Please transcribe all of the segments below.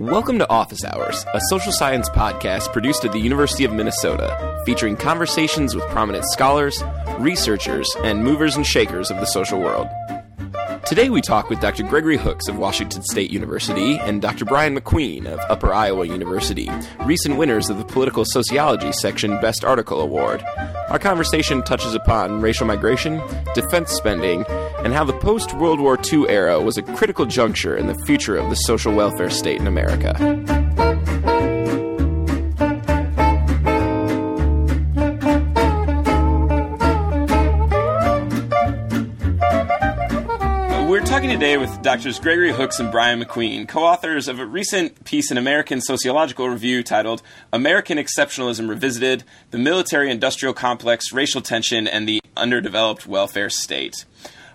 Welcome to Office Hours, a social science podcast produced at the University of Minnesota, featuring conversations with prominent scholars, researchers, and movers and shakers of the social world. Today we talk with Dr. Gregory Hooks of Washington State University and Dr. Brian McQueen of Upper Iowa University, recent winners of the Political Sociology section Best Article Award. Our conversation touches upon racial migration, defense spending, and how the post World War II era was a critical juncture in the future of the social welfare state in America. Talking today with Doctors Gregory Hooks and Brian McQueen, co authors of a recent piece in American Sociological Review titled American Exceptionalism Revisited The Military Industrial Complex, Racial Tension, and the Underdeveloped Welfare State.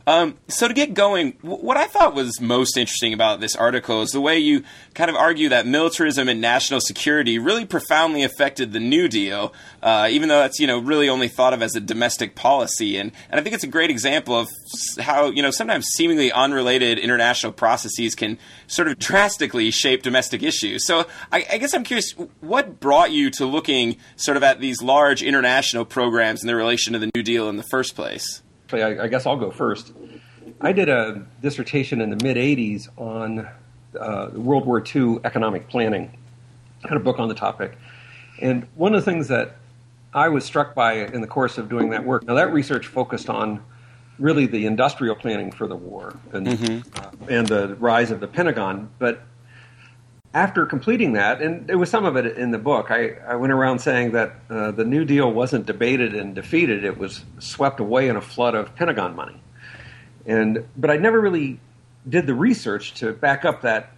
Um, so to get going, what I thought was most interesting about this article is the way you kind of argue that militarism and national security really profoundly affected the New Deal, uh, even though that's you know really only thought of as a domestic policy. And and I think it's a great example of how you know sometimes seemingly unrelated international processes can sort of drastically shape domestic issues. So I, I guess I'm curious, what brought you to looking sort of at these large international programs and their relation to the New Deal in the first place? I, I guess I'll go first. I did a dissertation in the mid 80s on uh, World War II economic planning. I had a book on the topic. And one of the things that I was struck by in the course of doing that work, now that research focused on really the industrial planning for the war and, mm-hmm. uh, and the rise of the Pentagon. But after completing that, and there was some of it in the book, I, I went around saying that uh, the New Deal wasn't debated and defeated; it was swept away in a flood of Pentagon money. And but I never really did the research to back up that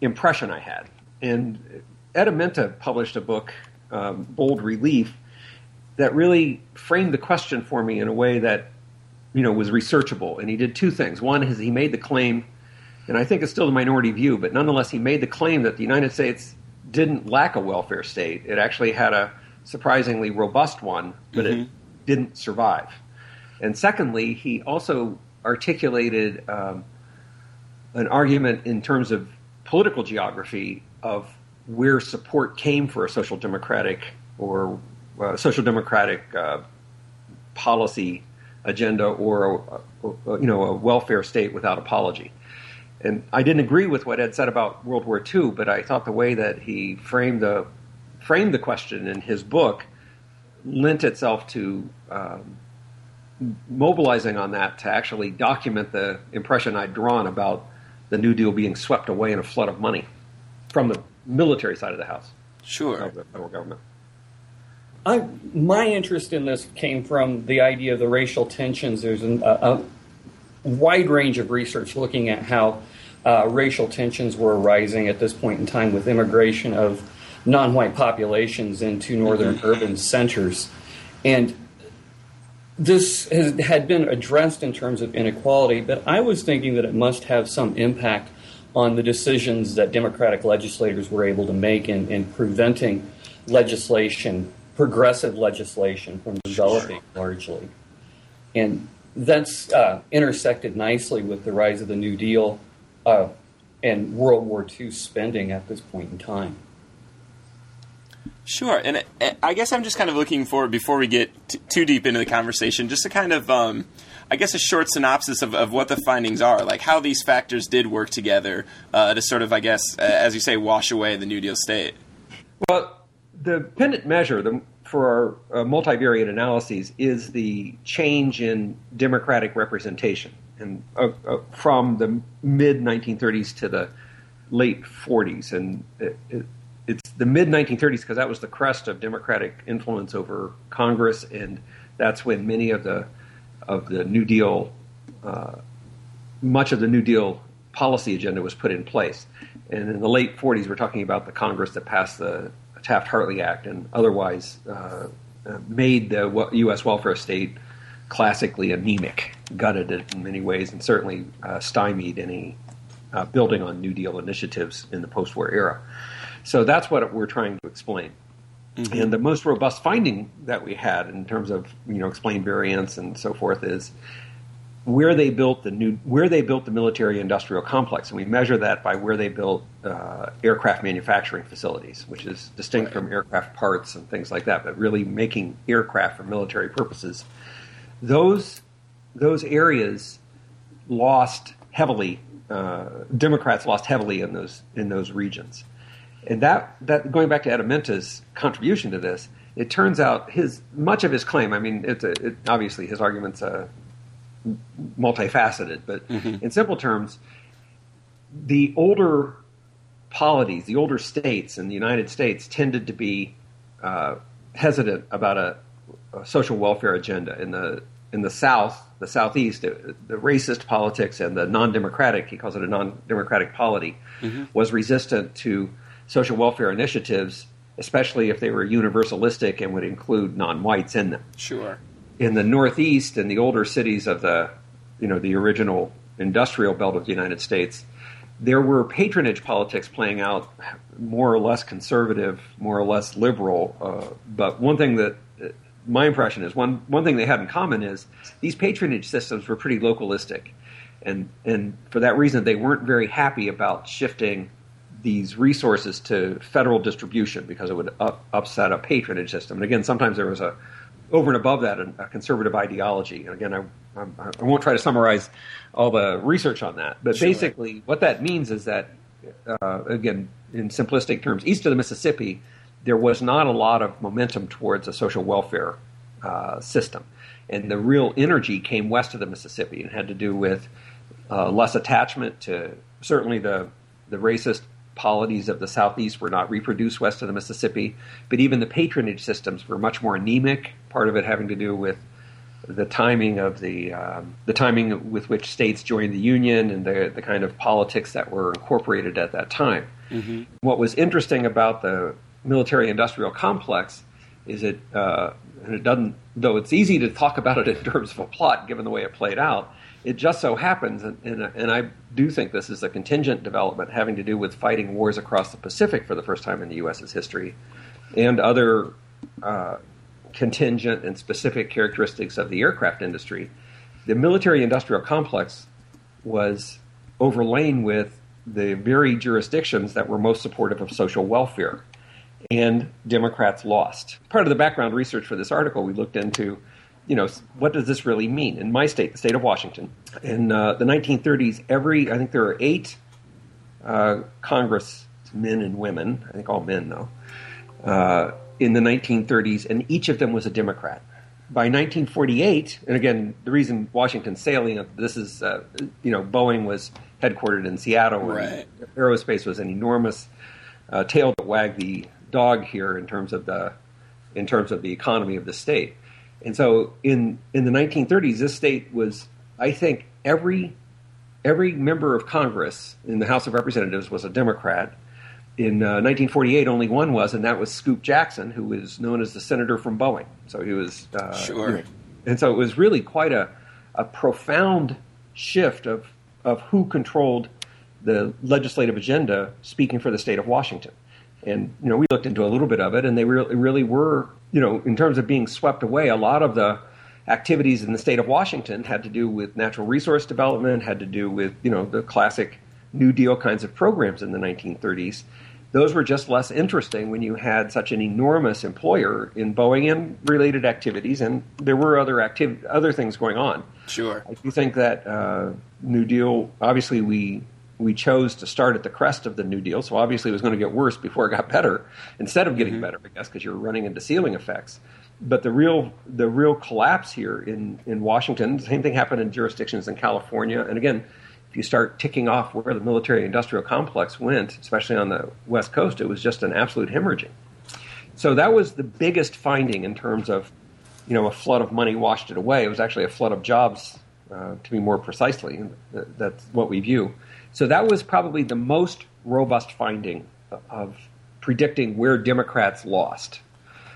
impression I had. And Ed Amenta published a book, um, Bold Relief, that really framed the question for me in a way that you know was researchable. And he did two things. One is he made the claim and I think it's still the minority view, but nonetheless, he made the claim that the United States didn't lack a welfare state. It actually had a surprisingly robust one, but mm-hmm. it didn't survive. And secondly, he also articulated um, an argument in terms of political geography of where support came for a social democratic or uh, social democratic uh, policy agenda or a, a, you know a welfare state without apology and I didn't agree with what Ed said about World War II, but I thought the way that he framed the framed the question in his book lent itself to um, mobilizing on that to actually document the impression I'd drawn about the New Deal being swept away in a flood of money from the military side of the house. Sure. Of the federal government. I, my interest in this came from the idea of the racial tensions. There's an, a, a wide range of research looking at how uh, racial tensions were arising at this point in time with immigration of non white populations into northern mm-hmm. urban centers. And this has, had been addressed in terms of inequality, but I was thinking that it must have some impact on the decisions that Democratic legislators were able to make in, in preventing legislation, progressive legislation, from developing largely. And that's uh, intersected nicely with the rise of the New Deal uh, and World War II spending at this point in time. Sure, and I guess I'm just kind of looking for before we get t- too deep into the conversation, just a kind of, um, I guess, a short synopsis of, of, what the findings are, like how these factors did work together uh, to sort of, I guess, uh, as you say, wash away the New Deal state. Well, the pendant measure the, for our uh, multivariate analyses is the change in democratic representation and uh, uh, from the mid 1930s to the late 40s, and it, it, it's the mid 1930s because that was the crest of Democratic influence over Congress, and that's when many of the of the New Deal, uh, much of the New Deal policy agenda was put in place. And in the late 40s, we're talking about the Congress that passed the Taft Hartley Act and otherwise uh, uh made the U.S. welfare state classically anemic, gutted it in many ways, and certainly uh, stymied any uh, building on New Deal initiatives in the post war era. So that's what we're trying to explain. Mm-hmm. And the most robust finding that we had in terms of you know explained variance and so forth is where they built the new where they built the military industrial complex, and we measure that by where they built uh, aircraft manufacturing facilities, which is distinct right. from aircraft parts and things like that, but really making aircraft for military purposes. Those those areas lost heavily. Uh, Democrats lost heavily in those in those regions, and that that going back to Amenta's contribution to this, it turns out his much of his claim. I mean, it's a, it, obviously his arguments. Uh, multifaceted, but mm-hmm. in simple terms, the older polities, the older states in the United States tended to be uh, hesitant about a, social welfare agenda. In the in the South, the Southeast, the, the racist politics and the non-democratic, he calls it a non-democratic polity, mm-hmm. was resistant to social welfare initiatives, especially if they were universalistic and would include non-whites in them. Sure in the Northeast and the older cities of the, you know, the original industrial belt of the United States, there were patronage politics playing out, more or less conservative, more or less liberal. Uh, but one thing that my impression is one one thing they had in common is these patronage systems were pretty localistic, and and for that reason they weren't very happy about shifting these resources to federal distribution because it would up, upset a patronage system. And again, sometimes there was a over and above that, a, conservative ideology. And again, I, I, I, won't try to summarize all the research on that, but sure. basically, what that means is that, uh, again, in simplistic terms, east of the Mississippi, there was not a lot of momentum towards a social welfare uh, system, and the real energy came west of the Mississippi and had to do with uh, less attachment to certainly the the racist polities of the Southeast were not reproduced west of the Mississippi, but even the patronage systems were much more anemic. Part of it having to do with the timing of the um, the timing with which states joined the union and the the kind of politics that were incorporated at that time. Mm-hmm. What was interesting about the military-industrial complex is it uh, and it doesn't though it's easy to talk about it in terms of a plot given the way it played out it just so happens, and, and, and, I do think this is a contingent development having to do with fighting wars across the Pacific for the first time in the U.S.'s history, and other uh, contingent and specific characteristics of the aircraft industry. The military industrial complex was overlain with the very jurisdictions that were most supportive of social welfare. And Democrats lost. Part of the background research for this article, we looked into you know, what does this really mean? In my state, the state of Washington, in uh, the 1930s, every, I think there were eight uh, congressmen and women, I think all men though, uh, in the 1930s, and each of them was a Democrat. By 1948, and again, the reason Washington's salient, this is, uh, you know, Boeing was headquartered in Seattle, right. aerospace was an enormous uh, tail that wagged the dog here in terms of the in terms of the economy of the state. And so in in the 1930s, this state was, I think, every every member of Congress in the House of Representatives was a Democrat. In uh, 1948, only one was, and that was Scoop Jackson, who was known as the senator from Boeing. So he was uh, sure. And so it was really quite a a profound shift of of who controlled the legislative agenda, speaking for the state of Washington. And you know, we looked into a little bit of it, and they really, really were, you know, in terms of being swept away. A lot of the activities in the state of Washington had to do with natural resource development, had to do with you know the classic New Deal kinds of programs in the 1930s. Those were just less interesting when you had such an enormous employer in Boeing and related activities, and there were other activ- other things going on. Sure, I do think that uh, New Deal. Obviously, we we chose to start at the crest of the New Deal, so obviously it was going to get worse before it got better, instead of getting mm-hmm. better, I guess, because you're running into ceiling effects. But the real the real collapse here in in Washington, the same thing happened in jurisdictions in California, and again, if you start ticking off where the military industrial complex went, especially on the West Coast, it was just an absolute hemorrhaging. So that was the biggest finding in terms of, you know, a flood of money washed it away. It was actually a flood of jobs, uh, to be more precisely. That's what we view. So that was probably the most robust finding of predicting where Democrats lost.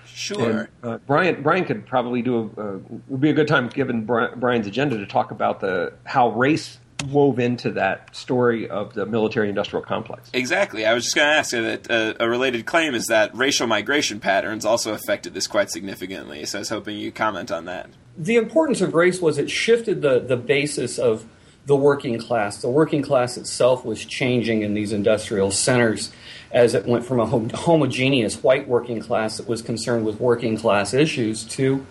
Sure. And, uh, Brian Brian could probably do a uh, would be a good time given Brian's agenda to talk about the how race wove into that story of the military industrial complex. Exactly. I was just going to ask you that uh, a related claim is that racial migration patterns also affected this quite significantly. So I was hoping you comment on that. The importance of race was it shifted the, the basis of the working class. The working class itself was changing in these industrial centers as it went from a homogeneous white working class that was concerned with working class issues to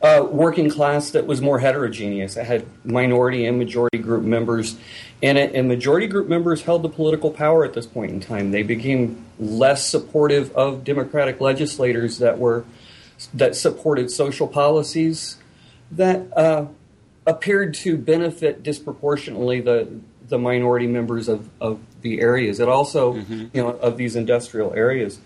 a working class that was more heterogeneous. It had minority and majority group members in it, and majority group members held the political power at this point in time. They became less supportive of democratic legislators that were that supported social policies that uh, appeared to benefit disproportionately the the minority members of, of the areas. It also, mm-hmm. you know, of these industrial areas.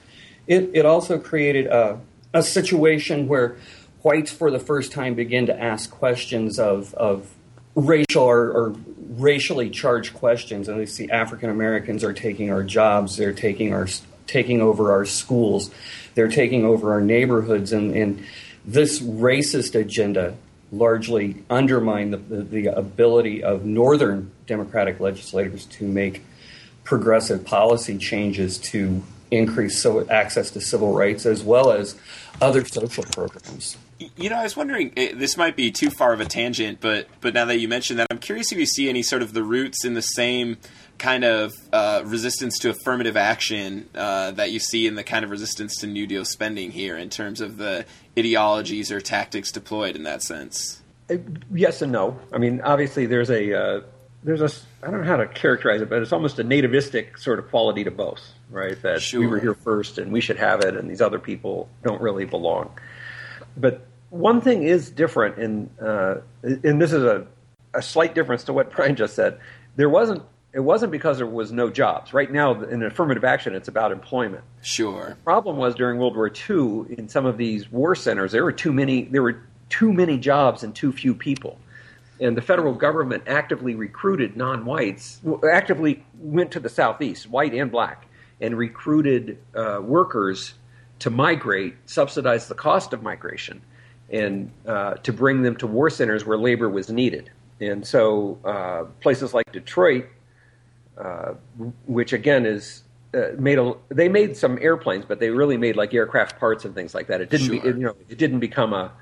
It it also created a, a situation where whites for the first time begin to ask questions of, of racial or, or, racially charged questions, and they see African Americans are taking our jobs, they're taking our taking over our schools, they're taking over our neighborhoods, and, and this racist agenda largely undermine the, the, the ability of northern Democratic legislators to make progressive policy changes to increase so access to civil rights as well as other social programs. You know, I was wondering. Eh, this might be too far of a tangent, but but now that you mentioned that, I'm curious if you see any sort of the roots in the same kind of uh, resistance to affirmative action uh, that you see in the kind of resistance to New Deal spending here, in terms of the ideologies or tactics deployed in that sense. Uh, yes and no. I mean, obviously, there's a uh, there's a I don't know how to characterize it, but it's almost a nativistic sort of quality to both, right? That sure. we were here first and we should have it, and these other people don't really belong. But one thing is different, in, uh, and this is a, a slight difference to what Brian just said. There wasn't. It wasn't because there was no jobs. Right now, in affirmative action, it's about employment. Sure. The problem was during World War II, in some of these war centers, there were too many. There were too many jobs and too few people and the federal government actively recruited non-whites, actively went to the southeast, white and black, and recruited uh, workers to migrate, subsidize the cost of migration, and uh, to bring them to war centers where labor was needed. And so uh, places like Detroit, uh, which again is uh, made a, they made some airplanes, but they really made like aircraft parts and things like that. It didn't, sure. be, it, you know, it didn't become a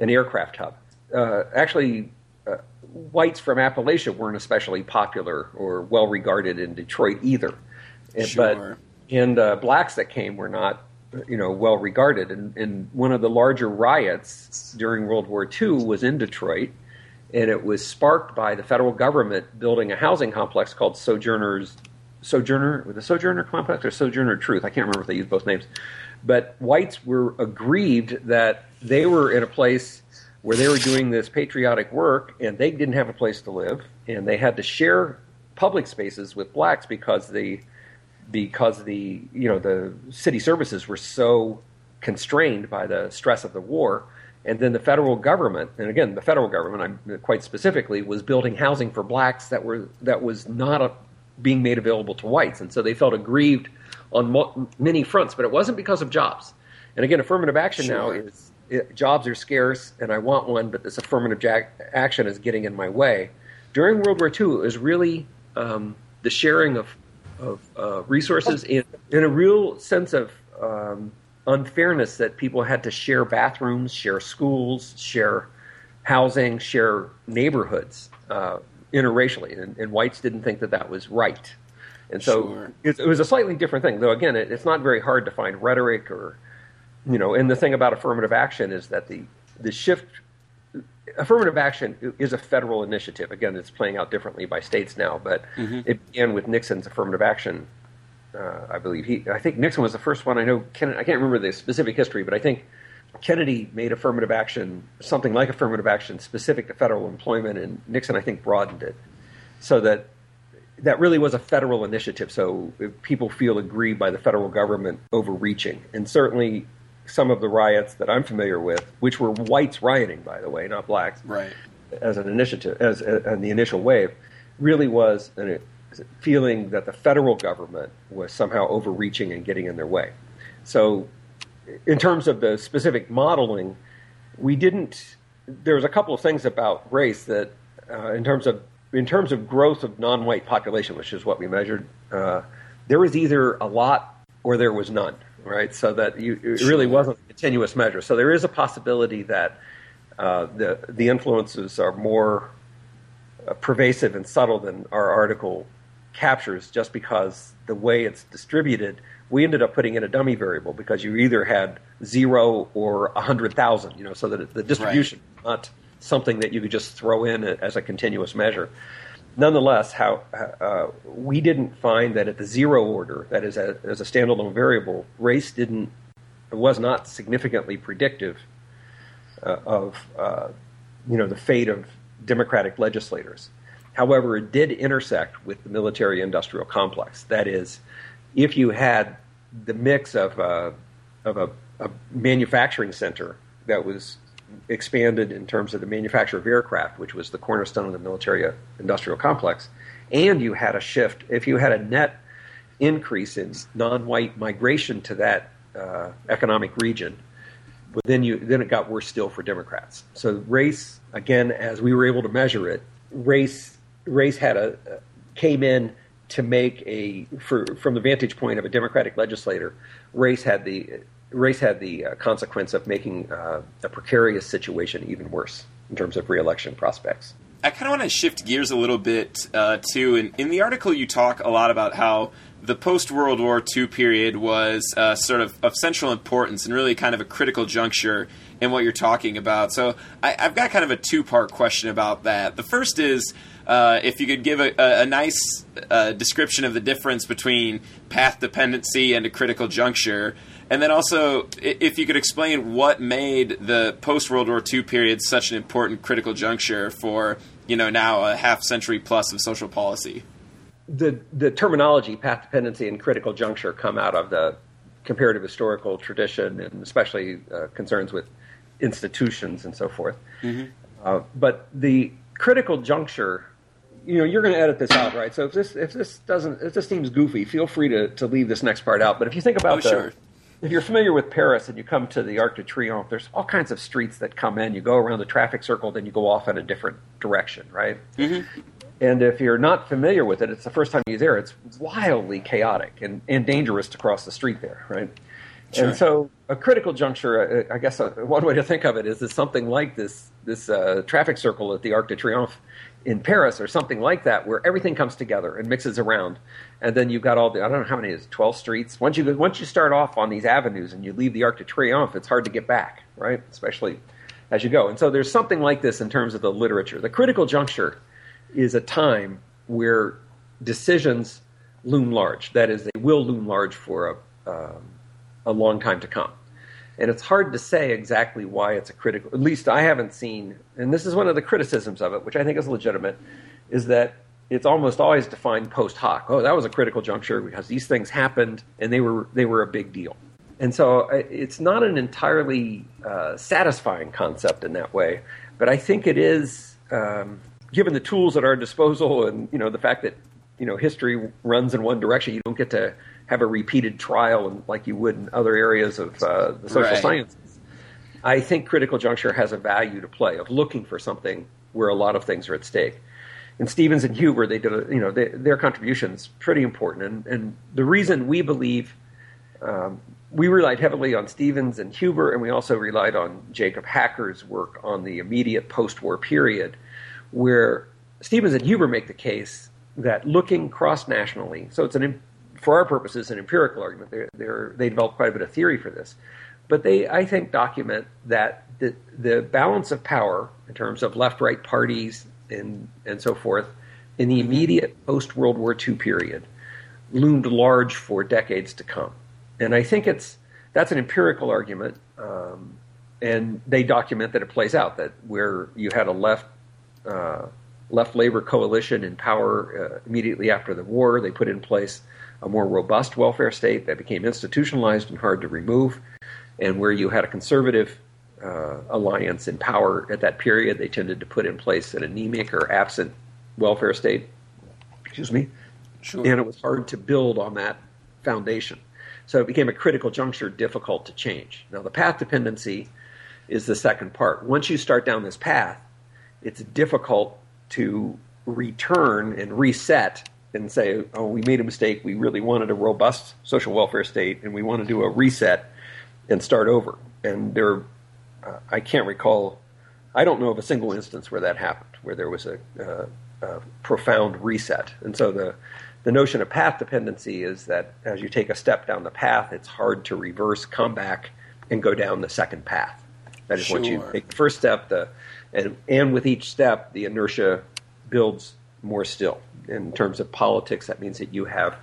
an aircraft hub. Uh, actually, uh, whites from Appalachia weren't especially popular or well regarded in Detroit either. Sure. But and uh, blacks that came were not you know well regarded. And, and one of the larger riots during World War II was in Detroit, and it was sparked by the federal government building a housing complex called Sojourners Sojourner with the Sojourner complex or Sojourner Truth. I can't remember if they used both names. But whites were aggrieved that they were in a place where they were doing this patriotic work and they didn't have a place to live and they had to share public spaces with blacks because the because the you know the city services were so constrained by the stress of the war and then the federal government and again the federal government I'm quite specifically was building housing for blacks that were that was not a, being made available to whites and so they felt aggrieved on mo- many fronts but it wasn't because of jobs and again affirmative action sure. now is it, jobs are scarce and I want one, but this affirmative jack, action is getting in my way. During World War II, it was really um, the sharing of, of uh, resources in, in a real sense of um, unfairness that people had to share bathrooms, share schools, share housing, share neighborhoods uh, interracially, and, and, whites didn't think that that was right. And so sure. it, it, was a slightly different thing, though. Again, it, it's not very hard to find rhetoric or you know, and the thing about affirmative action is that the the shift affirmative action is a federal initiative. Again, it's playing out differently by states now, but mm-hmm. it began with Nixon's affirmative action. Uh, I believe he. I think Nixon was the first one. I know. Kennedy, I can't remember the specific history, but I think Kennedy made affirmative action something like affirmative action specific to federal employment, and Nixon, I think, broadened it so that that really was a federal initiative. So people feel aggrieved by the federal government overreaching, and certainly some of the riots that I'm familiar with, which were whites rioting, by the way, not blacks, right. as an initiative, as in the initial wave, really was a feeling that the federal government was somehow overreaching and getting in their way. So, in terms of the specific modeling, we didn't. There was a couple of things about race that, uh, in terms of in terms of growth of non-white population, which is what we measured, uh, there was either a lot or there was none, right? So that you, it really wasn't a continuous measure. So there is a possibility that uh, the the influences are more uh, pervasive and subtle than our article captures, just because the way it's distributed. We ended up putting in a dummy variable because you either had zero or a hundred thousand, you know, so that the distribution right. not something that you could just throw in as a continuous measure. Nonetheless, how uh, we didn't find that at the zero order, that is, a, as a standalone variable, race didn't was not significantly predictive uh, of uh, you know the fate of Democratic legislators. However, it did intersect with the military-industrial complex. That is, if you had the mix of uh, of a, a manufacturing center that was expanded in terms of the manufacture of aircraft, which was the cornerstone of the military industrial complex, and you had a shift, if you had a net increase in non white migration to that uh, economic region, but then, you, then it got worse still for Democrats. So race, again, as we were able to measure it, race, race had a, came in to make a, for, from the vantage point of a Democratic legislator, race had the race had the uh, consequence of making uh, a precarious situation even worse in terms of reelection prospects. I kind of want to shift gears a little bit uh, too. In, in the article, you talk a lot about how the post World War II period was uh, sort of of central importance and really kind of a critical juncture in what you're talking about. So I, have got kind of a two part question about that. The first is uh, if you could give a, a, a nice uh, description of the difference between path dependency and a critical juncture. And then also, if you could explain what made the post World War II period such an important critical juncture for, you know, now a half century plus of social policy. The the terminology path dependency and critical juncture come out of the comparative historical tradition, and especially uh, concerns with institutions and so forth. Mm-hmm. Uh, but the critical juncture you know you're going to edit this out, right? So if this if this doesn't if this seems goofy, feel free to, to leave this next part out. But if you think about oh, the, sure if you're familiar with Paris and you come to the Arc de Triomphe, there's all kinds of streets that come in. You go around the traffic circle, then you go off in a different direction, right? Mm-hmm. And if you're not familiar with it, it's the first time you're there. It's wildly chaotic and, and dangerous to cross the street there, right? Sure. And so, a critical juncture, uh, I guess, uh, one way to think of it is, is something like this this uh, traffic circle at the Arc de Triomphe in Paris or something like that, where everything comes together and mixes around, and then you've got all the I don't know how many is twelve streets. Once you once you start off on these avenues and you leave the Arc de Triomphe, it's hard to get back, right? Especially as you go. And so there's something like this in terms of the literature. The critical juncture is a time where decisions loom large. That is, they will loom large for a um, a long time to come. And it's hard to say exactly why it's a critical. At least I haven't seen, and this is one of the criticisms of it, which I think is legitimate, is that it's almost always defined post hoc. Oh, that was a critical juncture because these things happened and they were they were a big deal. And so uh, it's not an entirely uh, satisfying concept in that way, but I think it is, um, given the tools at our disposal and you know the fact that you know history runs in one direction, you don't get to have a repeated trial like you would in other areas of uh, the social right. sciences. I think critical juncture has a value to play of looking for something where a lot of things are at stake. And Stephens and Huber, they did, a, you know, they, their contributions pretty important. And, and the reason we believe um, we relied heavily on Stephens and Huber, and we also relied on Jacob Hacker's work on the immediate post-war period, where Stephens and Huber make the case that looking cross-nationally, so it's an for our purposes, an empirical argument. They're, they're, they developed quite a bit of theory for this. But they, I think, document that the, the balance of power in terms of left right parties and, and so forth in the immediate post World War II period loomed large for decades to come. And I think it's, that's an empirical argument. Um, and they document that it plays out that where you had a left uh, left labor coalition in power uh, immediately after the war, they put in place a more robust welfare state that became institutionalized and hard to remove, and where you had a conservative uh, alliance in power at that period, they tended to put in place an anemic or absent welfare state. Excuse me. Sure. And it was hard to build on that foundation. So it became a critical juncture, difficult to change. Now, the path dependency is the second part. Once you start down this path, it's difficult to return and reset and say, oh, we made a mistake. We really wanted a robust social welfare state, and we want to do a reset and start over. And there, uh, I can't recall, I don't know of a single instance where that happened, where there was a, uh, a profound reset. And so the the notion of path dependency is that as you take a step down the path, it's hard to reverse, come back, and go down the second path. That is, sure. once you take the first step, the and and with each step, the inertia builds more still. In terms of politics, that means that you have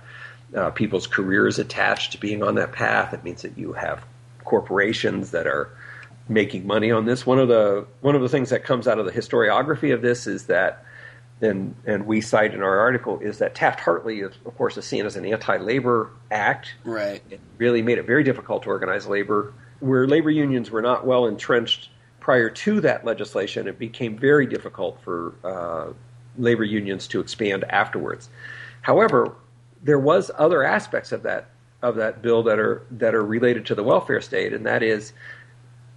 uh, people's careers attached to being on that path. It means that you have corporations that are making money on this. One of the one of the things that comes out of the historiography of this is that and, and we cite in our article is that Taft-Hartley, is, of course, is seen as an anti-labor act. Right. It really made it very difficult to organize labor. Where labor unions were not well entrenched prior to that legislation, it became very difficult for uh, labor unions to expand afterwards. However, there was other aspects of that of that bill that are that are related to the welfare state, and that is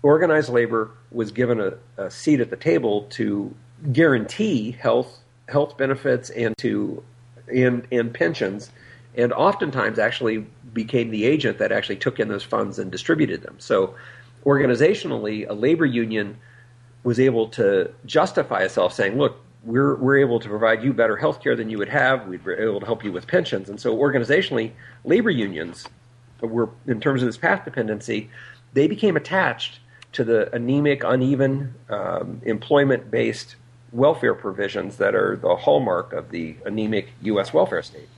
organized labor was given a, a seat at the table to guarantee health health benefits and to and, and pensions, and oftentimes actually became the agent that actually took in those funds and distributed them. So, organizationally, a labor union was able to justify itself saying, look, we're, we're able to provide you better health care than you would have. We're able to help you with pensions. And so, organizationally, labor unions were, in terms of this path dependency, they became attached to the anemic, uneven, um, employment based welfare provisions that are the hallmark of the anemic U.S. welfare state.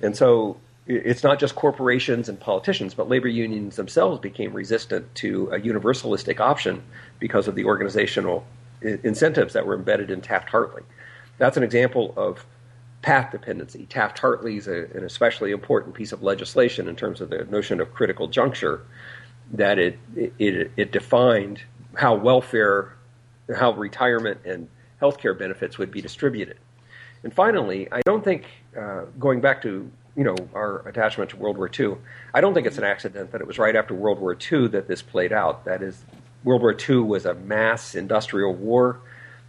And so it's not just corporations and politicians, but labor unions themselves became resistant to a universalistic option because of the organizational incentives that were embedded in Taft Hartley. That's an example of path dependency. Taft Hartley is an especially important piece of legislation in terms of the notion of critical juncture, that it, it, it defined how welfare, how retirement and healthcare benefits would be distributed. And finally, I don't think, uh, going back to you know our attachment to World War II, I don't think it's an accident that it was right after World War II that this played out. That is, World War II was a mass industrial war.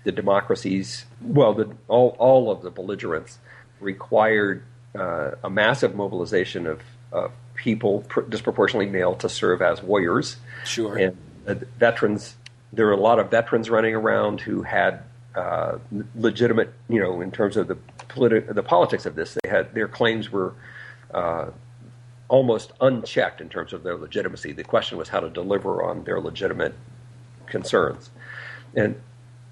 The democracies, well, the, all all of the belligerents required uh, a massive mobilization of, of people, pr- disproportionately male, to serve as warriors. Sure. And uh, veterans, there were a lot of veterans running around who had uh, legitimate, you know, in terms of the politi- the politics of this. They had their claims were uh, almost unchecked in terms of their legitimacy. The question was how to deliver on their legitimate concerns, and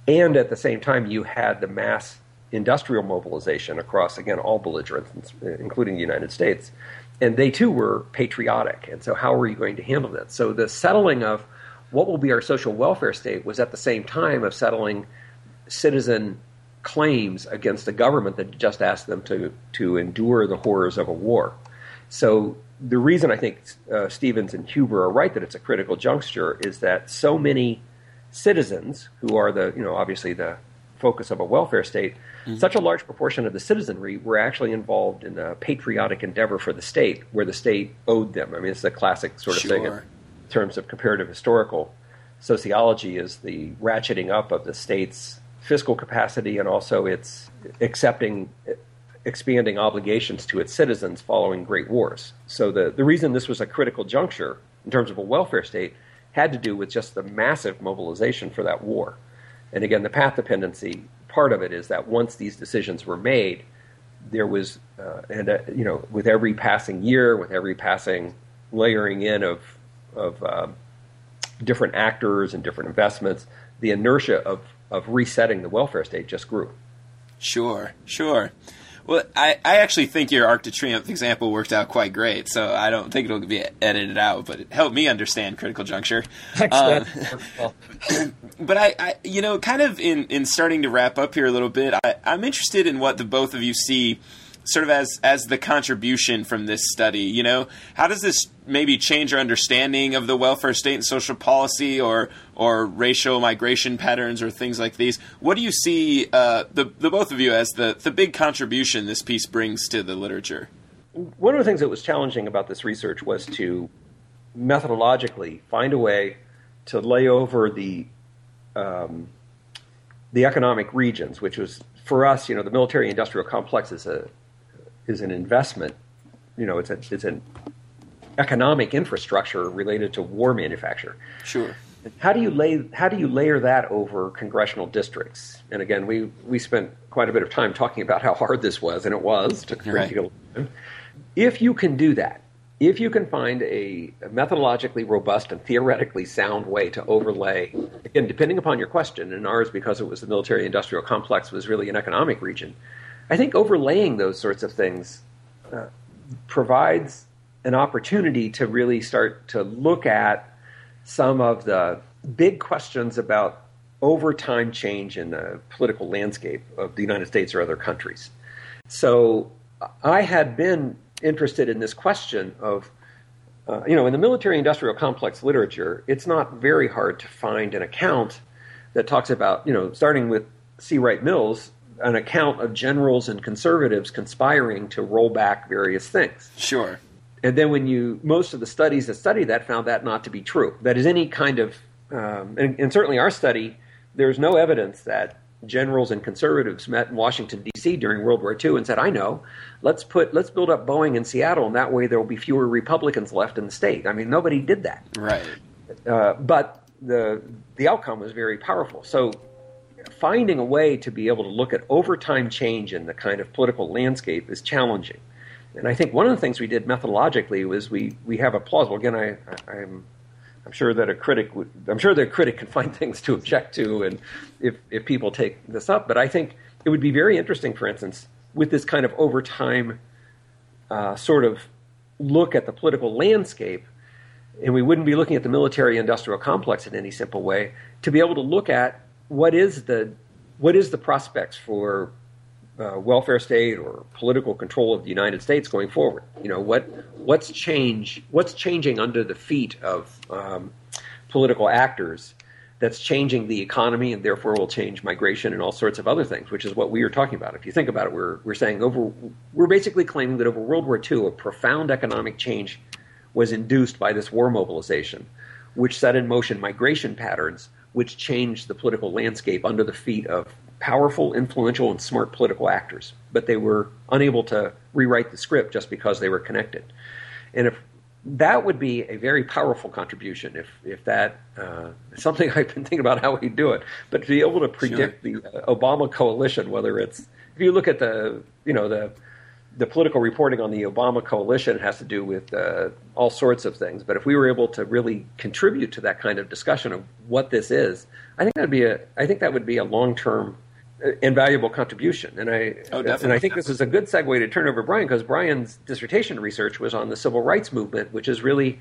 and at the same time, you had the mass industrial mobilization across again all belligerents, including the United States, and they too were patriotic. And so, how are you going to handle that? So the settling of what will be our social welfare state was at the same time of settling citizen claims against a government that just asked them to, to endure the horrors of a war. So the reason I think uh, Stephens and Huber are right that it's a critical juncture is that so many citizens, who are the you know obviously the focus of a welfare state, mm-hmm. such a large proportion of the citizenry were actually involved in a patriotic endeavor for the state, where the state owed them. I mean, it's a classic sort of sure. thing in terms of comparative historical sociology is the ratcheting up of the state's fiscal capacity and also its accepting expanding obligations to its citizens following great wars. So the, the reason this was a critical juncture in terms of a welfare state had to do with just the massive mobilization for that war. And again, the path dependency part of it is that once these decisions were made, there was, uh, and uh, you know, with every passing year, with every passing layering in of of uh, different actors and different investments, the inertia of of resetting the welfare state just grew. Sure, sure. Well, I, I actually think your Arc de Triomphe example worked out quite great, so I don't think it'll be edited out, but it helped me understand critical juncture. Um, but I, I, you know, kind of in, in starting to wrap up here a little bit, I, I'm interested in what the both of you see sort of as as the contribution from this study. You know, how does this maybe change our understanding of the welfare state and social policy, or or racial migration patterns, or things like these? What do you see uh, the the both of you as the the big contribution this piece brings to the literature? One of the things that was challenging about this research was to methodologically find a way to lay over the um, the economic regions, which was for us, you know, the military industrial complex is a is an investment. You know, it's a it's an economic infrastructure related to war manufacture. Sure. How do you lay how do you layer that over congressional districts? And again, we we spent quite a bit of time talking about how hard this was, and it was. Took a right. If you can do that, if you can find a methodologically robust and theoretically sound way to overlay, again, depending upon your question, and ours because it was the military industrial complex was really an economic region, I think overlaying those sorts of things uh, provides an opportunity to really start to look at some of the big questions about over time change in the political landscape of the United States or other countries. So I had been interested in this question of, uh, you know, in the military industrial complex literature, it's not very hard to find an account that talks about, you know, starting with C. Wright Mills, an account of generals and conservatives conspiring to roll back various things. Sure. And then when you, most of the studies that study that found that not to be true. That is any kind of, um, and, and certainly our study, there's no evidence that generals and conservatives met in Washington D.C. during World War II and said, "I know, let's put let's build up Boeing in Seattle, and that way there will be fewer Republicans left in the state." I mean, nobody did that, Right. uh, but the the outcome was very powerful. So, finding a way to be able to look at overtime change in the kind of political landscape is challenging. And I think one of the things we did methodologically was we we have a plausible. Again, I, I I'm I'm sure that a critic would. I'm sure that a critic can find things to object to, and if if people take this up. But I think it would be very interesting, for instance, with this kind of over time uh, sort of look at the political landscape, and we wouldn't be looking at the military-industrial complex in any simple way. To be able to look at what is the what is the prospects for uh, welfare state or political control of the United States going forward. You know what what's change what's changing under the feet of um, political actors that's changing the economy and therefore will change migration and all sorts of other things, which is what we are talking about. If you think about it, we're we're saying over we're basically claiming that over World War II, a profound economic change was induced by this war mobilization, which set in motion migration patterns, which changed the political landscape under the feet of powerful, influential, and smart political actors, but they were unable to rewrite the script just because they were connected. And if that would be a very powerful contribution if if that uh, something I've been thinking about how we do it, but to be able to predict sure. the uh, Obama coalition, whether it's if you look at the you know the the political reporting on the Obama coalition has to do with uh, all sorts of things. But if we were able to really contribute to that kind of discussion of what this is, I think that'd be a I think that would be a long term invaluable contribution. And I oh, and I think this is a good segue to turn over Brian because Brian's dissertation research was on the civil rights movement, which is really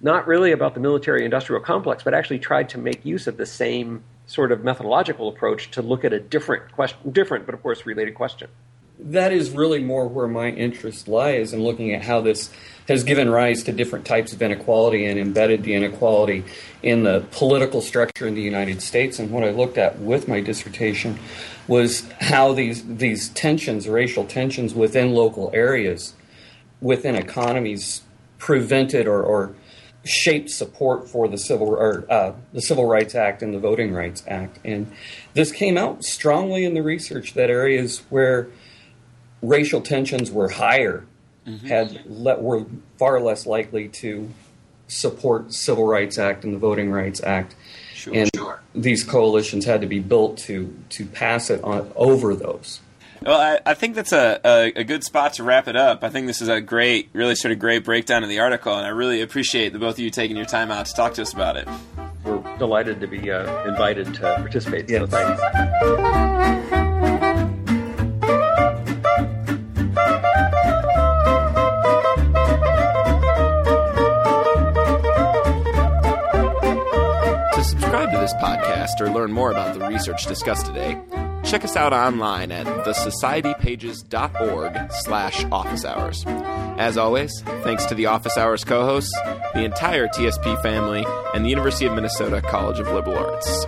not really about the military industrial complex, but actually tried to make use of the same sort of methodological approach to look at a different question, different but of course related question. That is really more where my interest lies in looking at how this has given rise to different types of inequality and embedded the inequality in the political structure in the United States. And what I looked at with my dissertation was how these these tensions, racial tensions within local areas, within economies, prevented or, or shaped support for the civil or uh, the Civil Rights Act and the Voting Rights Act. And this came out strongly in the research that areas where racial tensions were higher mm-hmm. had le- were far less likely to support Civil Rights Act and the Voting Rights Act. Sure, and sure. these coalitions had to be built to to pass it on over those. Well, I, I think that's a, a, a, good spot to wrap it up. I think this is a great, really sort of great breakdown of the article, and I really appreciate the both of you taking your time out to talk to us about it. We're delighted to be uh, invited to participate. Yes. So thanks. This podcast or learn more about the research discussed today, check us out online at thesocietypages.org slash office hours. As always, thanks to the Office Hours co-hosts, the entire TSP family, and the University of Minnesota College of Liberal Arts.